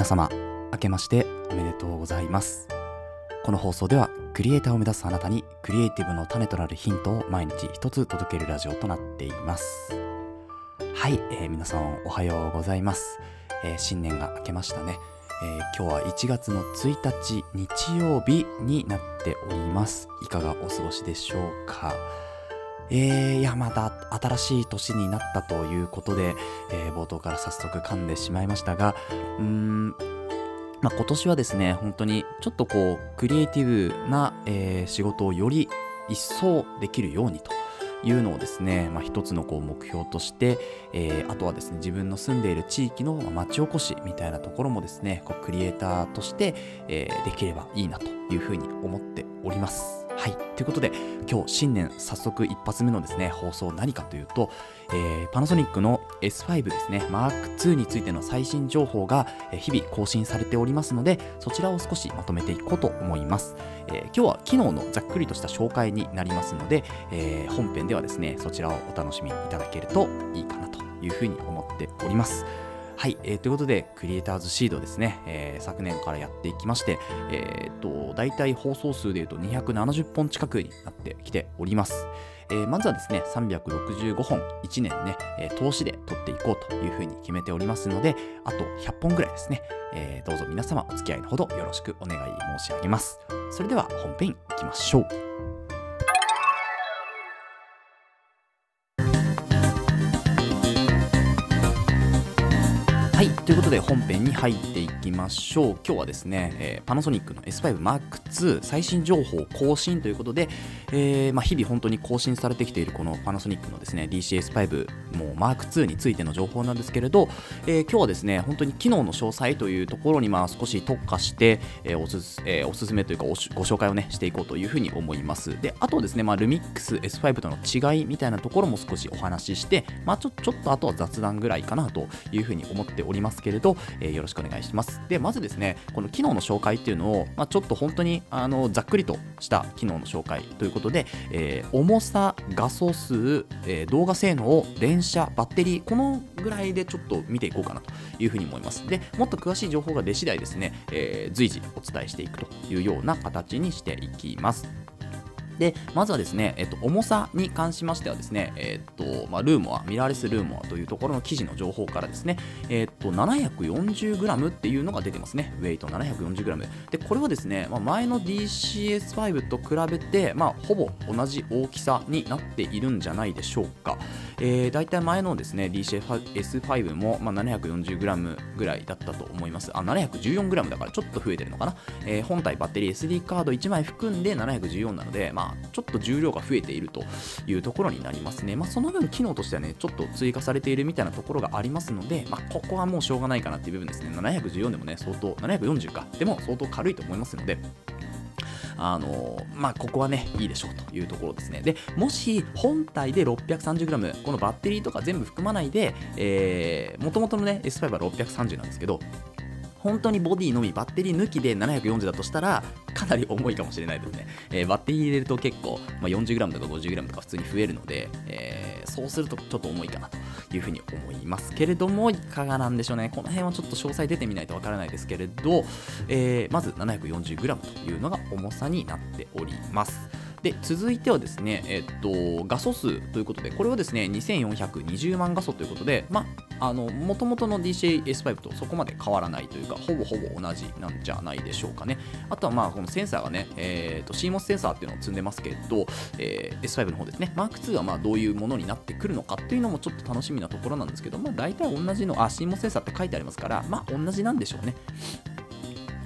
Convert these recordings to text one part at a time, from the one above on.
皆様明けましておめでとうございます。この放送ではクリエイターを目指すあなたにクリエイティブの種となるヒントを毎日一つ届けるラジオとなっています。はい、えー皆さんおはようございます、えー新年が明けましたね、えー今日は1月の1日日曜日になっております。いかがお過ごしでしょうか。えー、いやまた新しい年になったということで、えー冒頭から早速噛んでしまいましたがうーんまあ、今年はですね本当にちょっとこうクリエイティブな、えー仕事をより一層できるようにというのをですね、まあ、一つのこう目標として、えーあとはですね自分の住んでいる地域の町おこしみたいなところもですねこうクリエイターとして、えーできればいいなというふうに思っております。はい。ということで今日新年早速一発目のですね放送何かというと、えーパナソニックの S5 ですね Mark2 についての最新情報が日々更新されておりますのでそちらを少しまとめていこうと思います、えー今日は機能のざっくりとした紹介になりますので、えー本編ではですねそちらをお楽しみいただけるといいかなというふうに思っております。はい、えーということで、クリエイターズシードですね、えー昨年からやっていきまして、えー、と、大体放送数でいうと270本近くになってきております。えーまずはですね、365本1年ね、えー投資で取っていこうというふうに決めておりますので、あと100本ぐらいですね、えーどうぞ皆様お付き合いのほどよろしくお願い申し上げます。それでは本編いきましょう。はい、ということで本編に入っていきましょう。今日はですね、えーパナソニックの S5 Mark II 最新情報更新ということで、えーまあ、日々本当に更新されてきているこのパナソニックのですね DCS5 もう Mark II についての情報なんですけれど、えー今日はですね本当に機能の詳細というところにまあ少し特化して、えおすすえおすすめというかご紹介をねしていこうというふうに思います。で、あとですね、まあ、ルミックス S5 との違いみたいなところも少しお話しして、まあ、ちょちょっとあとは雑談ぐらいかなというふうに思っておりますおりますけれど、えーよろしくお願いします。で、まずですね、この機能の紹介っていうのを、まあ、ちょっと本当にあのざっくりとした機能の紹介ということで、えー重さ、画素数、えー動画性能、連写、バッテリー、このぐらいでちょっと見ていこうかなというふうに思います。で、もっと詳しい情報が出次第ですね、えー随時お伝えしていくというような形にしていきます。でまずはですね、えっと、重さに関しましてはですね、えっとまあ、ルーモア、ミラーレスルーモアというところの記事の情報からですね、えっと、740g っていうのが出てますね、ウェイト 740g。で、これはですね、まあ、前の DCS5 と比べて、まあ、ほぼ同じ大きさになっているんじゃないでしょうか。えー、大体前のですね DCS5 も、まあ、740g ぐらいだったと思います。あ、714g だからちょっと増えてるのかな。えー本体バッテリー SD カード1枚含んで714なので、まあ、ちょっと重量が増えているというところになりますね。まあ、その分、機能としてはね、ちょっと追加されているみたいなところがありますので、まあ、ここはもうしょうがないかなっていう部分ですね。714でもね、相当、740か、でも相当軽いと思いますので、あのまあ、ここはね、いいでしょうというところですね。で、もし本体で 630g、このバッテリーとか全部含まないで、えー、もともとのね、S5 は630なんですけど、本当にボディのみバッテリー抜きで740だとしたらかなり重いかもしれないですね、えーバッテリー入れると結構、まあ、40g とか 50g とか普通に増えるので、えーそうするとちょっと重いかなというふうに思いますけれどもいかがなんでしょうね。この辺はちょっと詳細出てみないとわからないですけれど、えーまず 740g というのが重さになっております。で続いてはですね、えっと、画素数ということで、これはですね、2420万画素ということで、まあ、の、もともとの DCS5 とそこまで変わらないというか、ほぼほぼ同じなんじゃないでしょうかね。あとは、まあ、このセンサーがね、えっと、CMOS センサーっていうのを積んでますけど、えー S5 の方ですね、Mark II はまあどういうものになってくるのかっていうのもちょっと楽しみなところなんですけど、まあ、大体同じの、あ、CMOS センサーって書いてありますから、まあ、同じなんでしょうね。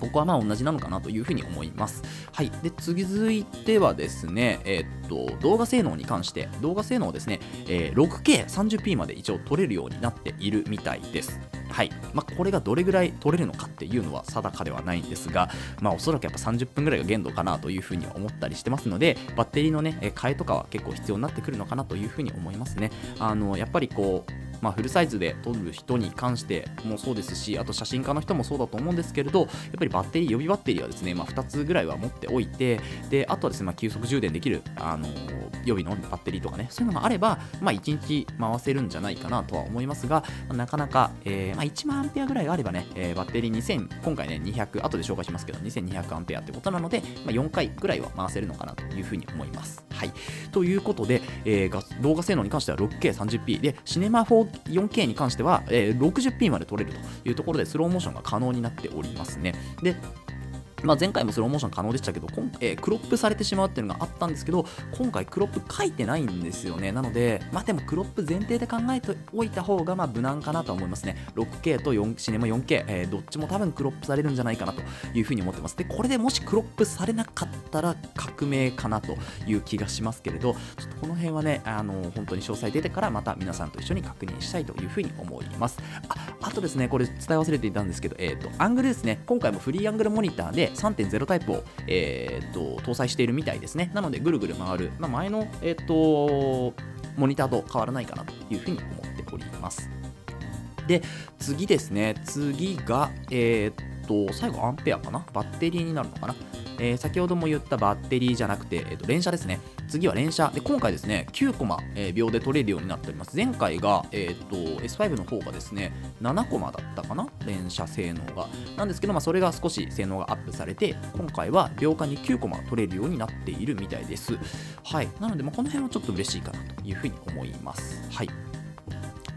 ここはまあ同じなのかなというふうに思います。はい。で、次続いてはですね、えーっと、動画性能に関して、動画性能をですね、えー 6K30p まで一応撮れるようになっているみたいです。はい。まあ、これがどれぐらい撮れるのかっていうのは定かではないんですが、まあ、おそらくやっぱ30分ぐらいが限度かなというふうには思ったりしてますので、バッテリーのね、え替えとかは結構必要になってくるのかなというふうに思いますね。あの、やっぱりこう、まあ、フルサイズで撮る人に関してもそうですしあと写真家の人もそうだと思うんですけれどやっぱりバッテリー予備バッテリーはですね、まあ、2つぐらいは持っておいてであとはですね、まあ、急速充電できる、あの予備のバッテリーとかねそういうのがあれば、まあ、1日回せるんじゃないかなとは思いますが、まあ、なかなか、えーまあ、1万アンペアぐらいあればね、えー、バッテリー2000今回ね200後で紹介しますけど2200アンペアってことなので、まあ、4回ぐらいは回せるのかなというふうに思います。はい。ということで、えー、動画性能に関しては 6K30p でシネマ 4K 4K に関しては、えー、60p まで撮れるというところでスローモーションが可能になっておりますね。でまあ、前回もスローモーション可能でしたけど、今えー、クロップされてしまうっていうのがあったんですけど、今回クロップ書いてないんですよね。なので、まあでもクロップ前提で考えておいた方がまあ無難かなと思いますね。6K と4シネマ 4K、えー、どっちも多分クロップされるんじゃないかなというふうに思ってます。で、これでもしクロップされなかったら革命かなという気がしますけれど、ちょっとこの辺はね、あのー、本当に詳細出てからまた皆さんと一緒に確認したいというふうに思います。ああとですね、これ伝え忘れていたんですけど、えっ、ー、と、アングルですね、今回もフリーアングルモニターで3.0タイプを、えーと、搭載しているみたいですね。なので、ぐるぐる回る、まあ、前の、えーと、モニターと変わらないかなというふうに思っております。で、次ですね、次が、えーと、最後アンペアかな？バッテリーになるのかな？えー、先ほども言ったバッテリーじゃなくて、えー、と連射ですね。次は連射。で、今回ですね、9コマ、えー、秒で取れるようになっております。前回が、えーと、S5 の方がですね、7コマだったかな？連射性能が。なんですけど、まあ、それが少し性能がアップされて、今回は秒間に9コマ取れるようになっているみたいです。はい。なので、まあ、この辺はちょっと嬉しいかなというふうに思います。はい。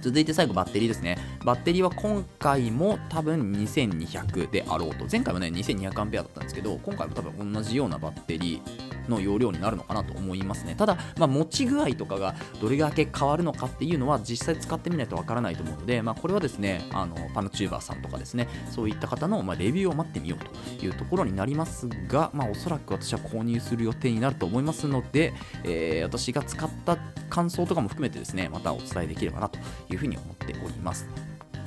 続いて最後バッテリーですね。バッテリーは今回も多分2200であろうと。前回はね、2200アンペアだったんですけど、今回も多分同じようなバッテリーの容量になるのかなと思いますね。ただ、まあ、持ち具合とかがどれだけ変わるのかっていうのは実際使ってみないとわからないと思うので、まあ、これはですね、あのパナチューバーさんとかですね、そういった方の、ま、レビューを待ってみようというところになりますが、まあ、おそらく私は購入する予定になると思いますので、えー、私が使った感想とかも含めてですね、またお伝えできればなというふうに思っております。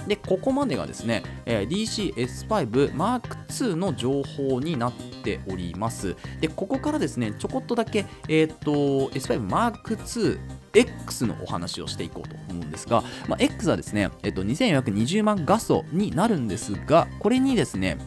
で、ここまでがですね、え、DC-S5 Mark II の情報になっております。で、ここからですね、ちょこっとだけ、えっ、と、S5 Mark II X のお話をしていこうと思うんですが、まあ、X はですね、えっ、と、2420万画素になるんですが、これにですね、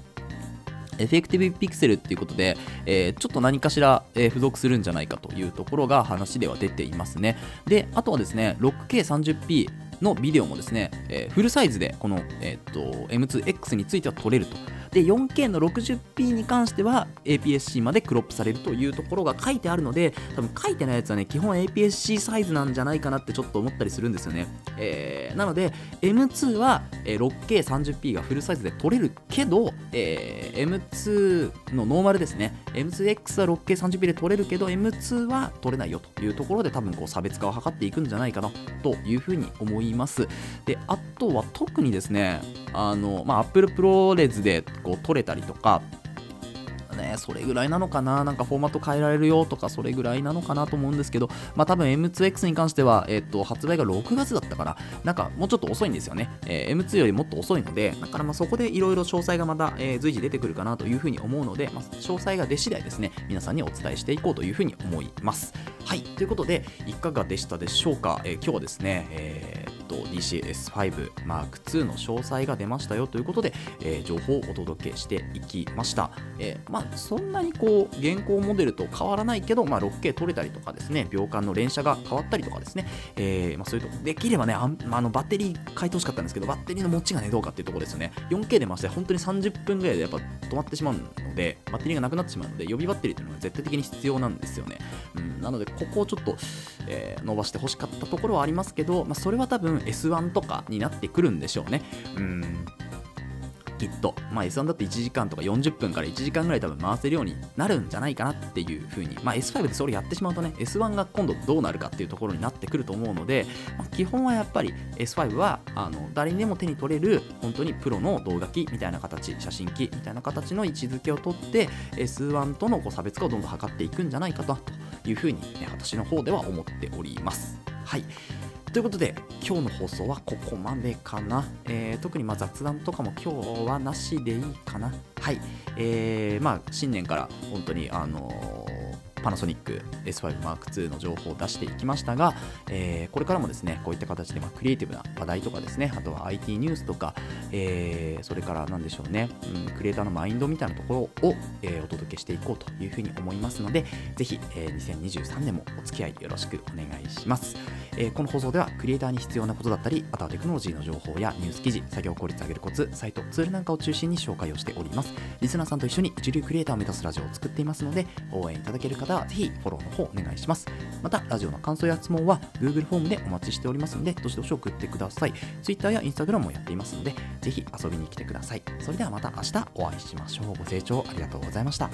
エフェクティブピクセルっていうことで、えー、ちょっと何かしら、えー、付属するんじゃないかというところが話では出ていますね。で、あとはですね、6K30p のビデオもですね、えー、フルサイズでこの、えー、と M2X については撮れると。で 4K の 60p に関しては APS-C までクロップされるというところが書いてあるので多分書いてないやつはね基本 APS-C サイズなんじゃないかなってちょっと思ったりするんですよね、えー、なので M2 は 6K30p がフルサイズで撮れるけど、えー、M2 のノーマルですね。M2X は 6K30p で撮れるけど M2 は撮れないよというところで多分こう差別化を図っていくんじゃないかなというふうに思います。であとは特にですねあの、まあ、Apple ProRes でこう撮れたりとか、ね、それぐらいなのかな、なんかフォーマット変えられるよとか、それぐらいなのかなと思うんですけど、まあ多分 M2X に関しては、えっ、と、発売が6月だったから、なんかもうちょっと遅いんですよね。えー、M2 よりもっと遅いので、だからまあそこでいろいろ詳細がまた、えー、随時出てくるかなというふうに思うので、まあ、詳細が出次第ですね、皆さんにお伝えしていこうというふうに思います。はい、ということで、いかがでしたでしょうか？えー、今日はですね、えーと DCS5 M2 の詳細が出ましたよということで、えー、情報をお届けしていきました、えー、まあ、そんなにこう現行モデルと変わらないけど、まあ、6K 撮れたりとかですね秒間の連射が変わったりとかですね、え、まあ、そういうとできればねああのバッテリー変えてほしかったんですけどバッテリーの持ちがねどうかっていうところですよね。4K でまして本当に30分ぐらいでやっぱ止まってしまうのでバッテリーがなくなってしまうので予備バッテリーというのは絶対的に必要なんですよね、うん、なのでここをちょっと、え伸ばしてほしかったところはありますけど、まあ、それは多分 S1 とかになってくるんでしょうね。うん。きっと、まあ、S1 だって1時間とか40分から1時間ぐらい多分回せるようになるんじゃないかなっていう風に、まあ、S5 でそれやってしまうとね S1 が今度どうなるかっていうところになってくると思うので、まあ、基本はやっぱり S5 はあの誰にでも手に取れる本当にプロの動画機みたいな形写真機みたいな形の位置づけをとって S1 とのこう差別化をどんどん図っていくんじゃないかと。いう風に、ね、私の方では思っております。はい。ということで今日の放送はここまでかな、えー、特にま雑談とかも今日はなしでいいかな。はい、えー、まあ新年から本当にあのーパナソニック S5M2 の情報を出していきましたが、えー、これからもですねこういった形でまクリエイティブな話題とかですねあとは IT ニュースとか、えー、それから何でしょうね、うん、クリエイターのマインドみたいなところを、えー、お届けしていこうというふうに思いますのでぜひ、えー、2023年もお付き合いよろしくお願いします、えー、この放送ではクリエイターに必要なことだったりあとはテクノロジーの情報やニュース記事作業効率上げるコツサイトツールなんかを中心に紹介をしております。リスナーさんと一緒に一流クリエイターを目指すラジオを作っていますので応援いただける方はぜひフォローの方お願いします。またラジオの感想や質問は Google フォームでお待ちしておりますのでどしどし送ってください。Twitter や Instagram もやっていますのでぜひ遊びに来てください。それではまた明日お会いしましょう。ご清聴ありがとうございました